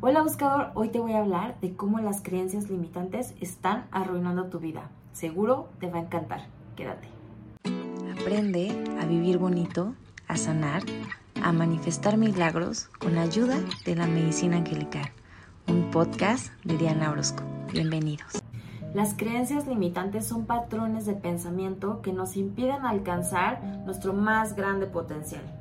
Hola buscador, hoy te voy a hablar de cómo las creencias limitantes están arruinando tu vida. Seguro te va a encantar. Quédate. Aprende a vivir bonito, a sanar, a manifestar milagros con la ayuda de la medicina angelical. Un podcast de Diana Orozco. Bienvenidos. Las creencias limitantes son patrones de pensamiento que nos impiden alcanzar nuestro más grande potencial.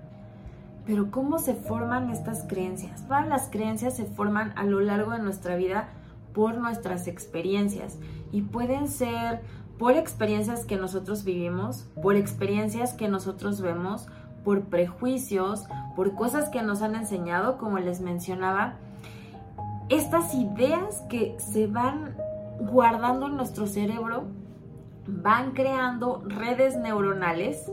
Pero ¿cómo se forman estas creencias? Las creencias se forman a lo largo de nuestra vida por nuestras experiencias y pueden ser por experiencias que nosotros vivimos, por experiencias que nosotros vemos, por prejuicios, por cosas que nos han enseñado, como les mencionaba. Estas ideas que se van guardando en nuestro cerebro van creando redes neuronales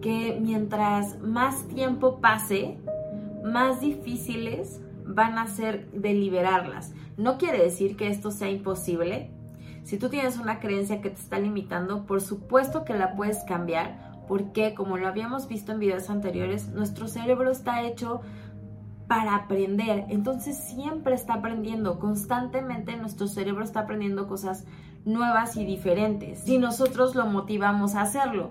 que mientras más tiempo pase, más difíciles van a ser de liberarlas. No quiere decir que esto sea imposible. Si tú tienes una creencia que te está limitando, por supuesto que la puedes cambiar, porque como lo habíamos visto en videos anteriores, nuestro cerebro está hecho para aprender. Entonces siempre está aprendiendo, constantemente nuestro cerebro está aprendiendo cosas nuevas y diferentes, si nosotros lo motivamos a hacerlo.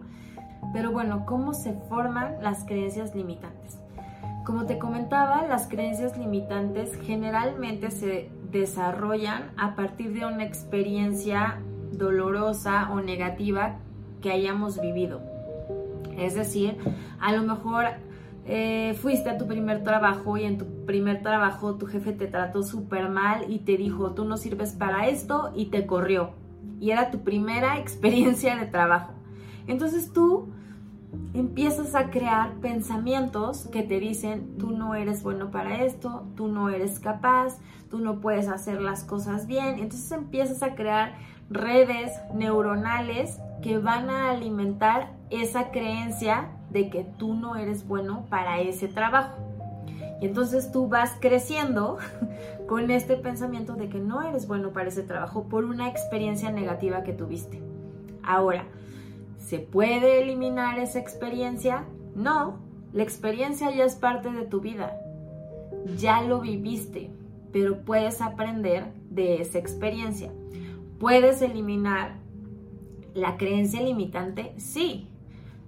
Pero bueno, ¿cómo se forman las creencias limitantes? Como te comentaba, las creencias limitantes generalmente se desarrollan a partir de una experiencia dolorosa o negativa que hayamos vivido. Es decir, a lo mejor eh, fuiste a tu primer trabajo y en tu primer trabajo tu jefe te trató súper mal y te dijo, tú no sirves para esto y te corrió. Y era tu primera experiencia de trabajo. Entonces tú empiezas a crear pensamientos que te dicen, tú no eres bueno para esto, tú no eres capaz, tú no puedes hacer las cosas bien. Entonces empiezas a crear redes neuronales que van a alimentar esa creencia de que tú no eres bueno para ese trabajo. Y entonces tú vas creciendo con este pensamiento de que no eres bueno para ese trabajo por una experiencia negativa que tuviste. Ahora, ¿se puede eliminar esa experiencia? No, la experiencia ya es parte de tu vida. Ya lo viviste, pero puedes aprender de esa experiencia. ¿Puedes eliminar la creencia limitante? Sí,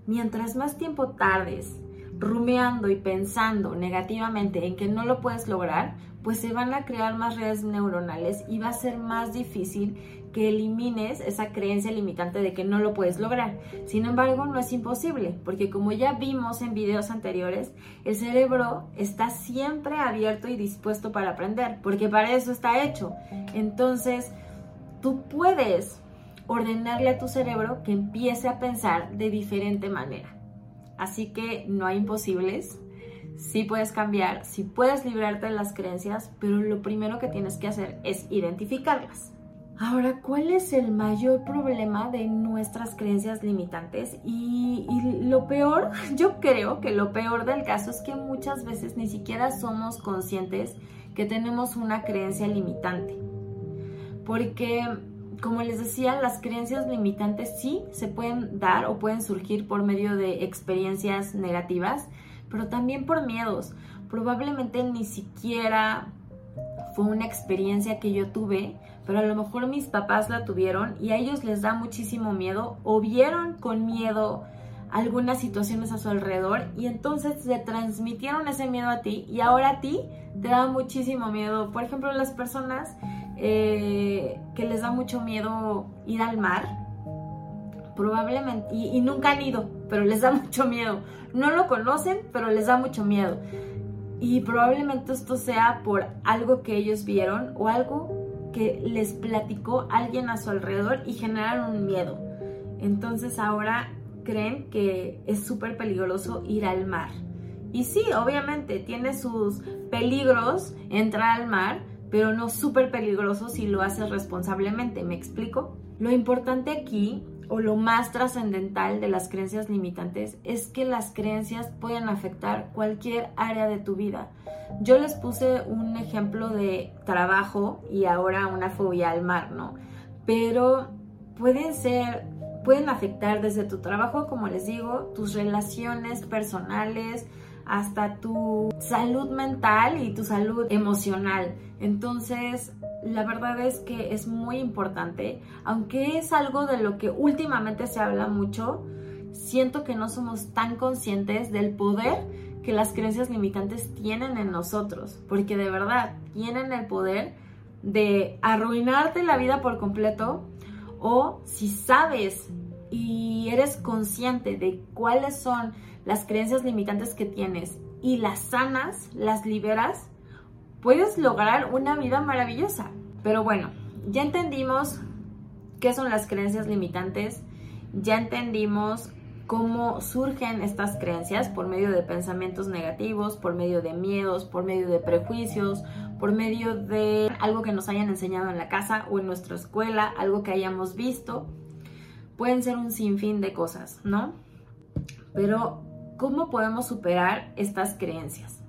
mientras más tiempo tardes rumiando y pensando negativamente en que no lo puedes lograr, pues se van a crear más redes neuronales y va a ser más difícil que elimines esa creencia limitante de que no lo puedes lograr. Sin embargo, no es imposible, porque como ya vimos en videos anteriores, el cerebro está siempre abierto y dispuesto para aprender, porque para eso está hecho. Entonces, tú puedes ordenarle a tu cerebro que empiece a pensar de diferente manera. Así que no hay imposibles, sí puedes cambiar, sí puedes librarte de las creencias, pero lo primero que tienes que hacer es identificarlas. Ahora, ¿cuál es el mayor problema de nuestras creencias limitantes? Y, y, lo peor, yo creo que lo peor del caso es que muchas veces ni siquiera somos conscientes que tenemos una creencia limitante. Porque como les decía, las creencias limitantes sí se pueden dar o pueden surgir por medio de experiencias negativas, pero también por miedos. Probablemente ni siquiera fue una experiencia que yo tuve, pero a lo mejor mis papás la tuvieron y a ellos les da muchísimo miedo o vieron con miedo algunas situaciones a su alrededor y entonces le transmitieron ese miedo a ti y ahora a ti te da muchísimo miedo. Por ejemplo, las personas eh, que les da mucho miedo ir al mar, probablemente, y, nunca han ido, pero les da mucho miedo. No lo conocen, pero les da mucho miedo. Y probablemente esto sea por algo que ellos vieron o algo que les platicó alguien a su alrededor y generaron un miedo. Entonces ahora creen que es súper peligroso ir al mar. Y sí, obviamente tiene sus peligros entrar al mar, pero no súper peligroso si lo haces responsablemente. ¿Me explico? Lo importante aquí o lo más trascendental de las creencias limitantes es que las creencias pueden afectar cualquier área de tu vida. Yo les puse un ejemplo de trabajo y ahora una fobia al mar, ¿no? Pero pueden ser, pueden afectar desde tu trabajo, como les digo, tus relaciones personales, hasta tu salud mental y tu salud emocional. Entonces, la verdad es que es muy importante, aunque es algo de lo que últimamente se habla mucho, siento que no somos tan conscientes del poder que las creencias limitantes tienen en nosotros, porque de verdad tienen el poder de arruinarte la vida por completo o si sabes y eres consciente de cuáles son las creencias limitantes que tienes y las sanas, las liberas, puedes lograr una vida maravillosa. Pero bueno, ya entendimos qué son las creencias limitantes, ya entendimos cómo surgen estas creencias por medio de pensamientos negativos, por medio de miedos, por medio de prejuicios, por medio de algo que nos hayan enseñado en la casa o en nuestra escuela, algo que hayamos visto. Pueden ser un sinfín de cosas, ¿no? Pero, ¿cómo podemos superar estas creencias?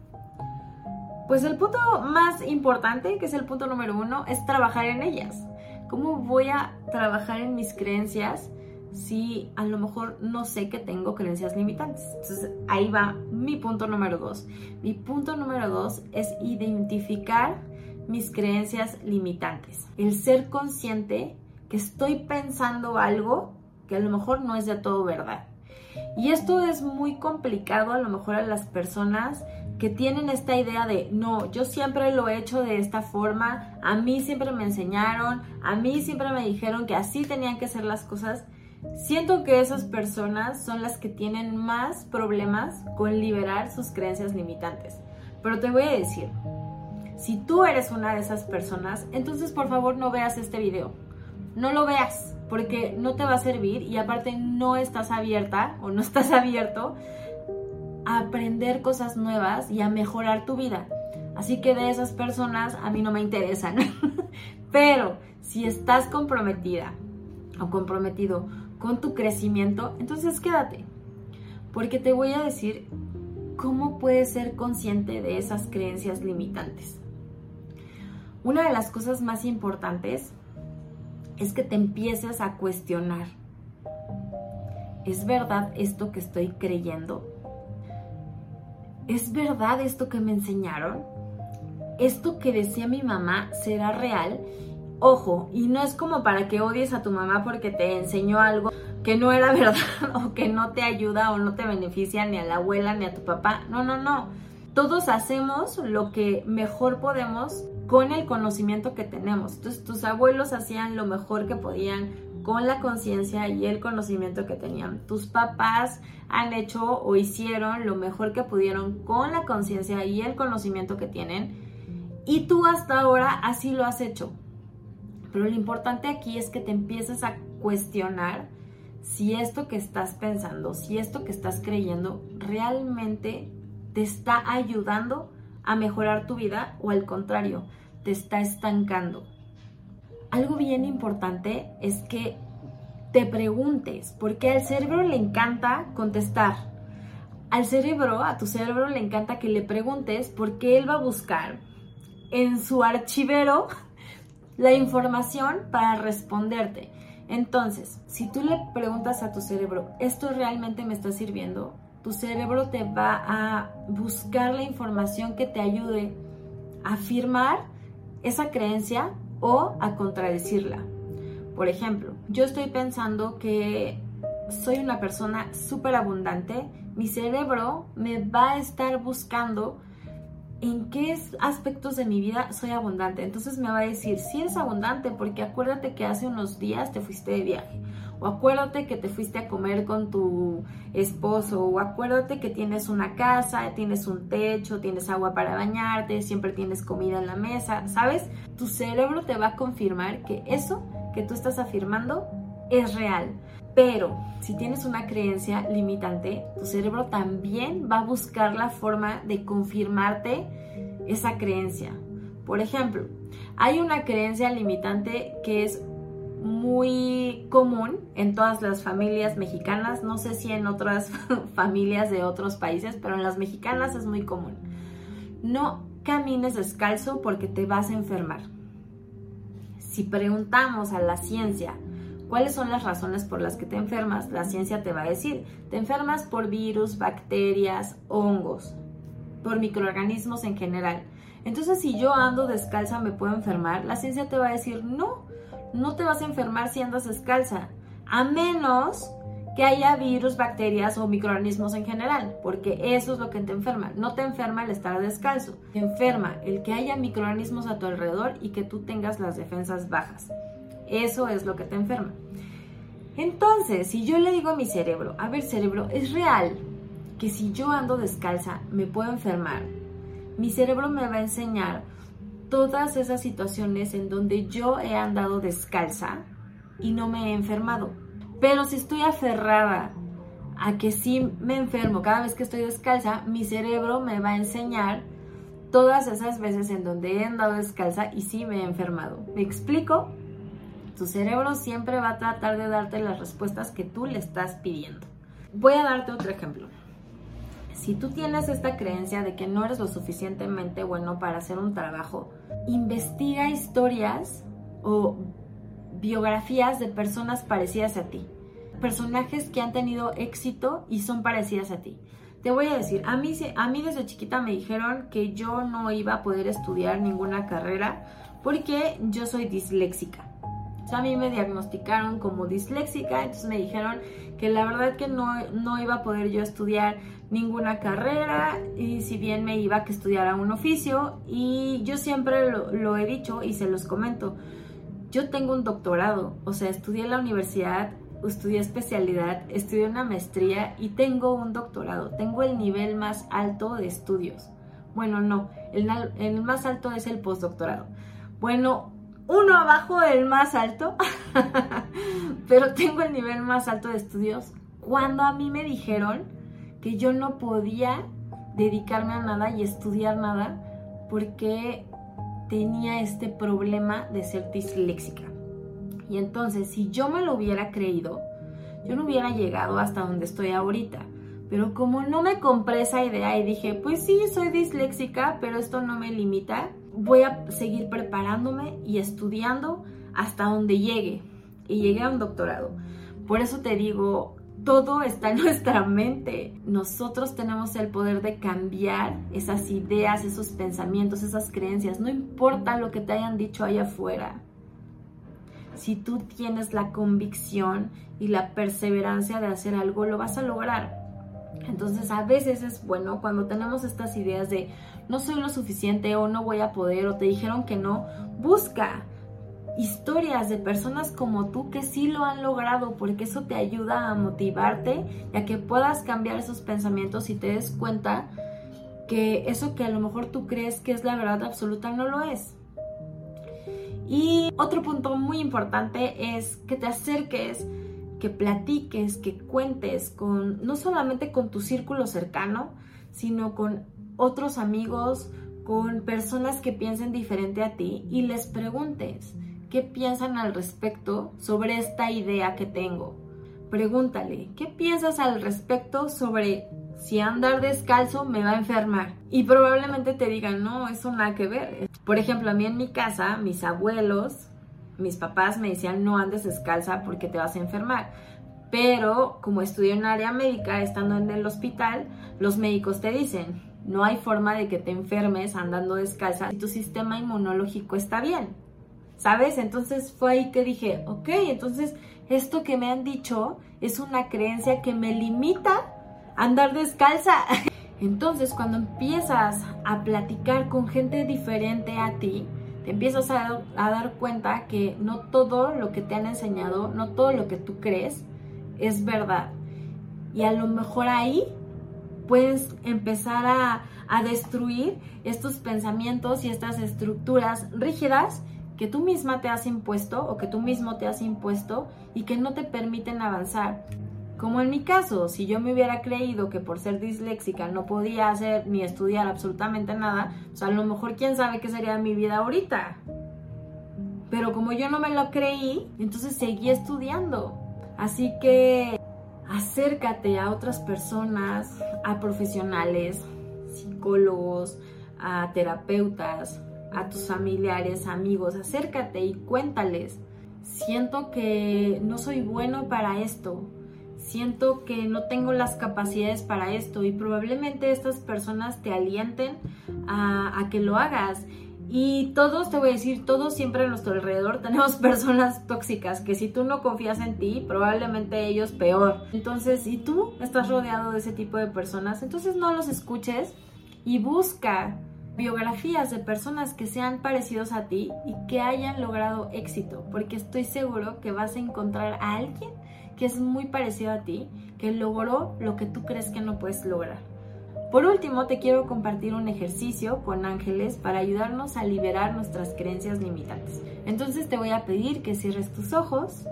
Pues el punto más importante, que es el punto número uno, es trabajar en ellas. ¿Cómo voy a trabajar en mis creencias si a lo mejor no sé que tengo creencias limitantes? Entonces ahí va mi punto número dos. Mi punto número dos es identificar mis creencias limitantes. El ser consciente que estoy pensando algo que a lo mejor no es de todo verdad. Y esto es muy complicado a lo mejor a las personas que tienen esta idea de, no, yo siempre lo he hecho de esta forma, a mí siempre me enseñaron, a mí siempre me dijeron que así tenían que ser las cosas. Siento que esas personas son las que tienen más problemas con liberar sus creencias limitantes. Pero te voy a decir, si tú eres una de esas personas, entonces por favor no veas este video. No lo veas porque no te va a servir y aparte no estás abierta o no estás abierto a aprender cosas nuevas y a mejorar tu vida. Así que de esas personas a mí no me interesan. Pero si estás comprometida o comprometido con tu crecimiento, entonces quédate. Porque te voy a decir cómo puedes ser consciente de esas creencias limitantes. Una de las cosas más importantes es que te empieces a cuestionar. ¿Es verdad esto que estoy creyendo? ¿Es verdad esto que me enseñaron? ¿Esto que decía mi mamá será real? Ojo, y no es como para que odies a tu mamá porque te enseñó algo que no era verdad o que no te ayuda o no te beneficia ni a la abuela ni a tu papá. No, no, no. Todos hacemos lo que mejor podemos con el conocimiento que tenemos. Entonces tus abuelos hacían lo mejor que podían con la conciencia y el conocimiento que tenían. Tus papás han hecho o hicieron lo mejor que pudieron con la conciencia y el conocimiento que tienen. Y tú hasta ahora así lo has hecho. Pero lo importante aquí es que te empieces a cuestionar si esto que estás pensando, si esto que estás creyendo realmente te está ayudando a mejorar tu vida o al contrario, te está estancando. Algo bien importante es que te preguntes, porque al cerebro le encanta contestar. Al cerebro, a tu cerebro le encanta que le preguntes porque él va a buscar en su archivero la información para responderte. Entonces, si tú le preguntas a tu cerebro, ¿esto realmente me está sirviendo? Tu cerebro te va a buscar la información que te ayude a afirmar esa creencia o a contradecirla. Por ejemplo, yo estoy pensando que soy una persona súper abundante, mi cerebro me va a estar buscando en qué aspectos de mi vida soy abundante. Entonces me va a decir, si eres abundante, porque acuérdate que hace unos días te fuiste de viaje o acuérdate que te fuiste a comer con tu esposo, o acuérdate que tienes una casa, tienes un techo, tienes agua para bañarte, siempre tienes comida en la mesa, ¿sabes? Tu cerebro te va a confirmar que eso que tú estás afirmando es real. Pero si tienes una creencia limitante, tu cerebro también va a buscar la forma de confirmarte esa creencia. Por ejemplo, hay una creencia limitante que es muy común en todas las familias mexicanas, no sé si en otras familias de otros países, pero en las mexicanas es muy común. No camines descalzo porque te vas a enfermar. Si preguntamos a la ciencia cuáles son las razones por las que te enfermas, la ciencia te va a decir, te enfermas por virus, bacterias, hongos. por microorganismos en general. Entonces, si yo ando descalza, ¿me puedo enfermar? La ciencia te va a decir, no, no te vas a enfermar si andas descalza, a menos que haya virus, bacterias o microorganismos en general, porque eso es lo que te enferma. No te enferma el estar descalzo, te enferma el que haya microorganismos a tu alrededor y que tú tengas las defensas bajas. Eso es lo que te enferma. Entonces, si yo le digo a mi cerebro, a ver cerebro, es real que si yo ando descalza me puedo enfermar, mi cerebro me va a enseñar todas esas situaciones en donde yo he andado descalza y no me he enfermado. Pero si estoy aferrada a que sí me enfermo cada vez que estoy descalza, mi cerebro me va a enseñar todas esas veces en donde he andado descalza y sí me he enfermado. ¿Me explico? Tu cerebro siempre va a tratar de darte las respuestas que tú le estás pidiendo. Voy a darte otro ejemplo. Si tú tienes esta creencia de que no eres lo suficientemente bueno para hacer un trabajo, investiga historias o biografías de personas parecidas a ti, personajes que han tenido éxito y son parecidas a ti. Te voy a decir, a mí, a mí desde chiquita me dijeron que yo no iba a poder estudiar ninguna carrera porque yo soy disléxica. A mí me diagnosticaron como disléxica, entonces me dijeron que la verdad que no, no iba a poder yo estudiar ninguna carrera y si bien me iba a que estudiara un oficio y yo siempre lo, lo he dicho y se los comento yo tengo un doctorado, o sea, estudié en la universidad, estudié especialidad, estudié una maestría y tengo un doctorado. Tengo el nivel más alto de estudios. Bueno, no, el, más alto es el postdoctorado. Bueno, uno abajo del más alto, pero tengo el nivel más alto de estudios. Cuando a mí me dijeron que yo no podía dedicarme a nada y estudiar nada porque tenía este problema de ser disléxica. Y entonces, si yo me lo hubiera creído, yo no hubiera llegado hasta donde estoy ahorita. Pero como no me compré esa idea y dije, pues sí, soy disléxica, pero esto no me limita, voy a seguir preparándome y estudiando hasta donde llegue. Y llegué a un doctorado. Por eso te digo, todo está en nuestra mente. Nosotros tenemos el poder de cambiar esas ideas, esos pensamientos, esas creencias. No importa lo que te hayan dicho allá afuera. Si tú tienes la convicción y la perseverancia de hacer algo, lo vas a lograr. Entonces a veces es bueno cuando tenemos estas ideas de no soy lo suficiente o no voy a poder o te dijeron que no, busca, historias de personas como tú que sí lo han logrado, porque eso te ayuda a motivarte y a que puedas cambiar esos pensamientos y te des cuenta que eso que a lo mejor tú crees que es la verdad absoluta no lo es. Y otro punto muy importante es que te acerques, que platiques, que cuentes con no solamente con tu círculo cercano, sino con otros amigos, con personas que piensen diferente a ti y les preguntes qué piensan al respecto sobre esta idea que tengo. Pregúntale, ¿qué piensas al respecto sobre si andar descalzo me va a enfermar? Y probablemente te digan, no, eso nada que ver. Por ejemplo, a mí en mi casa, mis abuelos, mis papás me decían, no andes descalza porque te vas a enfermar. Pero como estudié en área médica, estando en el hospital, los médicos te dicen, no hay forma de que te enfermes andando descalza si tu sistema inmunológico está bien. ¿sabes? Entonces fue ahí que dije, ok, entonces esto que me han dicho es una creencia que me limita a andar descalza. Entonces cuando empiezas a platicar con gente diferente a ti, empiezas a, dar cuenta que no todo lo que te han enseñado, no todo lo que tú crees es verdad. Y a lo mejor ahí puedes empezar a destruir estos pensamientos y estas estructuras rígidas que tú misma te has impuesto o que tú mismo te has impuesto y que no te permiten avanzar. Como en mi caso, si yo me hubiera creído que por ser disléxica no podía hacer ni estudiar absolutamente nada, pues a lo mejor quién sabe qué sería mi vida ahorita. Pero como yo no me lo creí, entonces seguí estudiando. Así que acércate a otras personas, a profesionales, psicólogos, a terapeutas, a tus familiares, amigos, acércate y cuéntales. Siento que no soy bueno para esto. Siento que no tengo las capacidades para esto y probablemente estas personas te alienten a, que lo hagas. Y todos, te voy a decir, todos siempre a nuestro alrededor tenemos personas tóxicas que si tú no confías en ti, probablemente ellos peor. Entonces, si tú estás rodeado de ese tipo de personas, entonces no los escuches y busca biografías de personas que sean parecidos a ti y que hayan logrado éxito, porque estoy seguro que vas a encontrar a alguien que es muy parecido a ti, que logró lo que tú crees que no puedes lograr. Por último, te quiero compartir un ejercicio con ángeles para ayudarnos a liberar nuestras creencias limitantes. Entonces te voy a pedir que cierres tus ojos,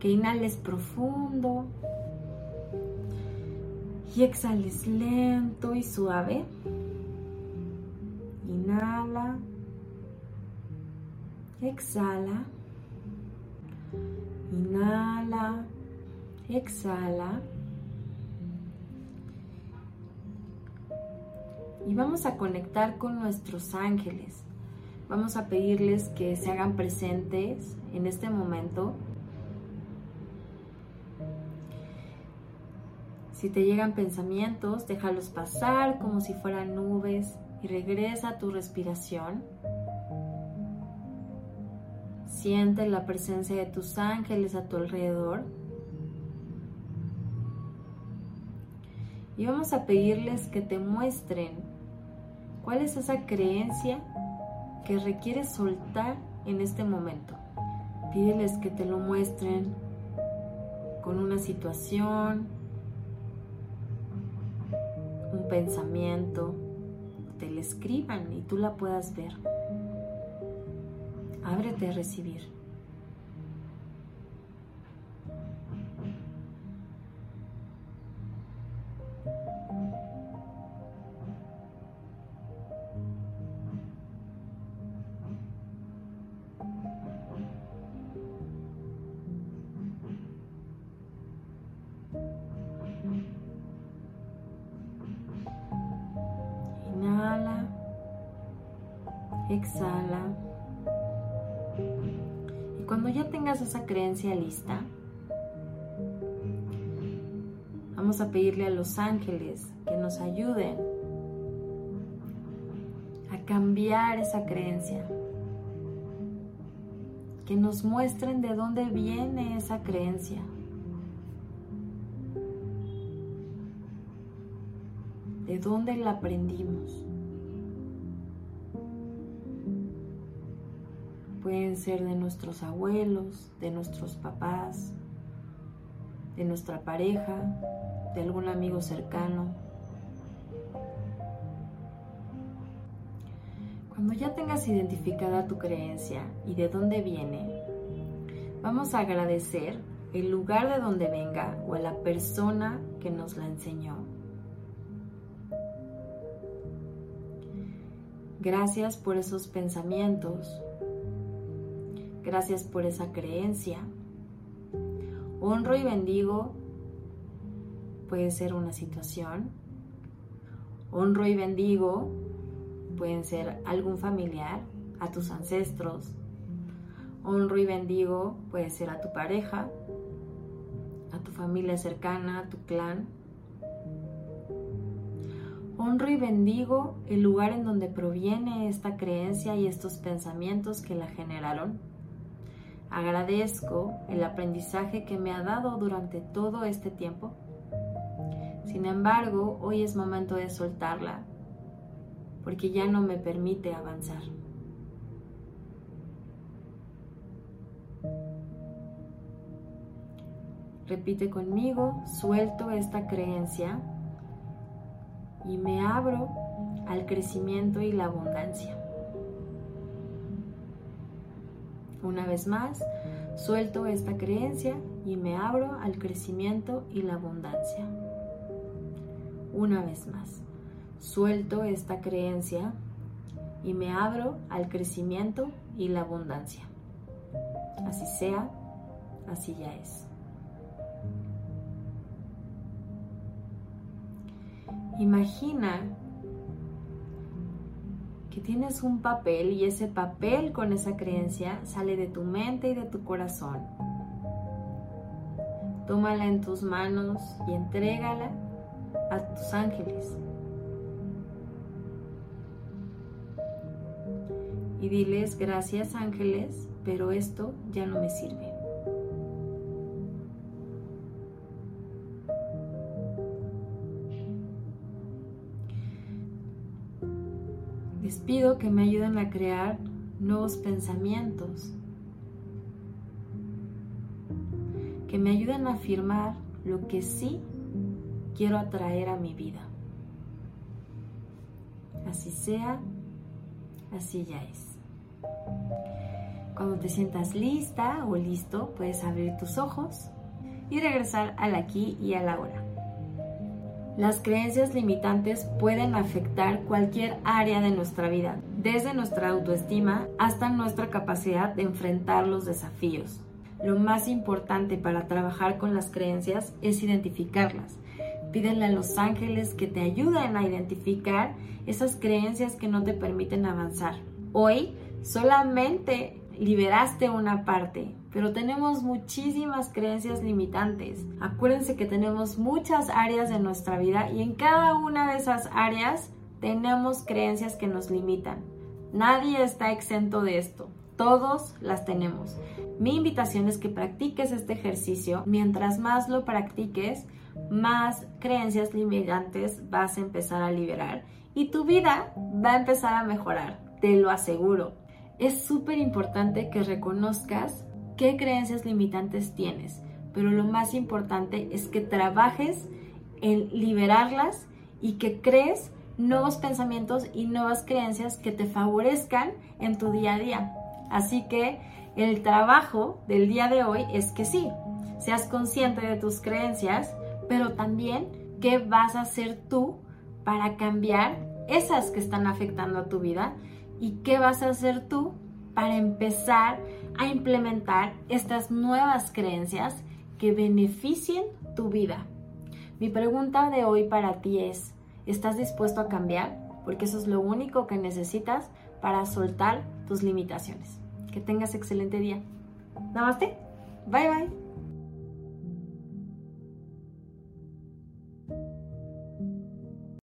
que inhales profundo y exhales lento y suave. Inhala, exhala. Inhala, exhala. Y vamos a conectar con nuestros ángeles. Vamos a pedirles que se hagan presentes en este momento. Si te llegan pensamientos, déjalos pasar como si fueran nubes y regresa a tu respiración. Siente la presencia de tus ángeles a tu alrededor. Y vamos a pedirles que te muestren cuál es esa creencia que requieres soltar en este momento. Pídeles que te lo muestren con una situación, un pensamiento, te la escriban y tú la puedas ver. Ábrete a recibir. Inhala, exhala. Esa creencia lista, vamos a pedirle a los ángeles que nos ayuden a cambiar esa creencia, que nos muestren de dónde viene esa creencia. ¿De dónde la aprendimos? Pueden ser de nuestros abuelos, de nuestros papás, de nuestra pareja, de algún amigo cercano. Cuando ya tengas identificada tu creencia y de dónde viene, vamos a agradecer el lugar de donde venga o a la persona que nos la enseñó. Gracias por esos pensamientos, Gracias por esa creencia. Honro y bendigo puede ser una situación. Honro y bendigo pueden ser algún familiar, a tus ancestros. Honro y bendigo puede ser a tu pareja, a tu familia cercana, a tu clan. Honro y bendigo el lugar en donde proviene esta creencia y estos pensamientos que la generaron. Agradezco el aprendizaje que me ha dado durante todo este tiempo. Sin embargo, hoy es momento de soltarla porque ya no me permite avanzar. Repite conmigo, suelto esta creencia y me abro al crecimiento y la abundancia. Una vez más, suelto esta creencia y me abro al crecimiento y la abundancia. Una vez más, suelto esta creencia y me abro al crecimiento y la abundancia. Así sea, así ya es. Imagina tienes un papel y ese papel con esa creencia sale de tu mente y de tu corazón. tómala en tus manos y entrégala a tus ángeles. Y diles, gracias ángeles, pero esto ya no me sirve. Que me ayuden a crear nuevos pensamientos, que me ayuden a afirmar lo que sí quiero atraer a mi vida. Así sea, así ya es. Cuando te sientas lista o listo, puedes abrir tus ojos y regresar al aquí y a la ahora. Las creencias limitantes pueden afectar cualquier área de nuestra vida, desde nuestra autoestima hasta nuestra capacidad de enfrentar los desafíos. Lo más importante para trabajar con las creencias es identificarlas. Pídele a los ángeles que te ayuden a identificar esas creencias que no te permiten avanzar. Hoy solamente liberaste una parte, pero tenemos muchísimas creencias limitantes. Acuérdense que tenemos muchas áreas de nuestra vida y en cada una de esas áreas tenemos creencias que nos limitan. Nadie está exento de esto. Todos las tenemos. Mi invitación es que practiques este ejercicio. Mientras más lo practiques, más creencias limitantes vas a empezar a liberar y tu vida va a empezar a mejorar. Te lo aseguro. Es súper importante que reconozcas qué creencias limitantes tienes, pero lo más importante es que trabajes en liberarlas y que crees nuevos pensamientos y nuevas creencias que te favorezcan en tu día a día. Así que el trabajo del día de hoy es que sí, seas consciente de tus creencias, pero también qué vas a hacer tú para cambiar esas que están afectando a tu vida y qué vas a hacer tú para empezar a implementar estas nuevas creencias que beneficien tu vida. Mi pregunta de hoy para ti es, ¿estás dispuesto a cambiar? Porque eso es lo único que necesitas para soltar tus limitaciones. Que tengas excelente día. Namaste. Bye bye.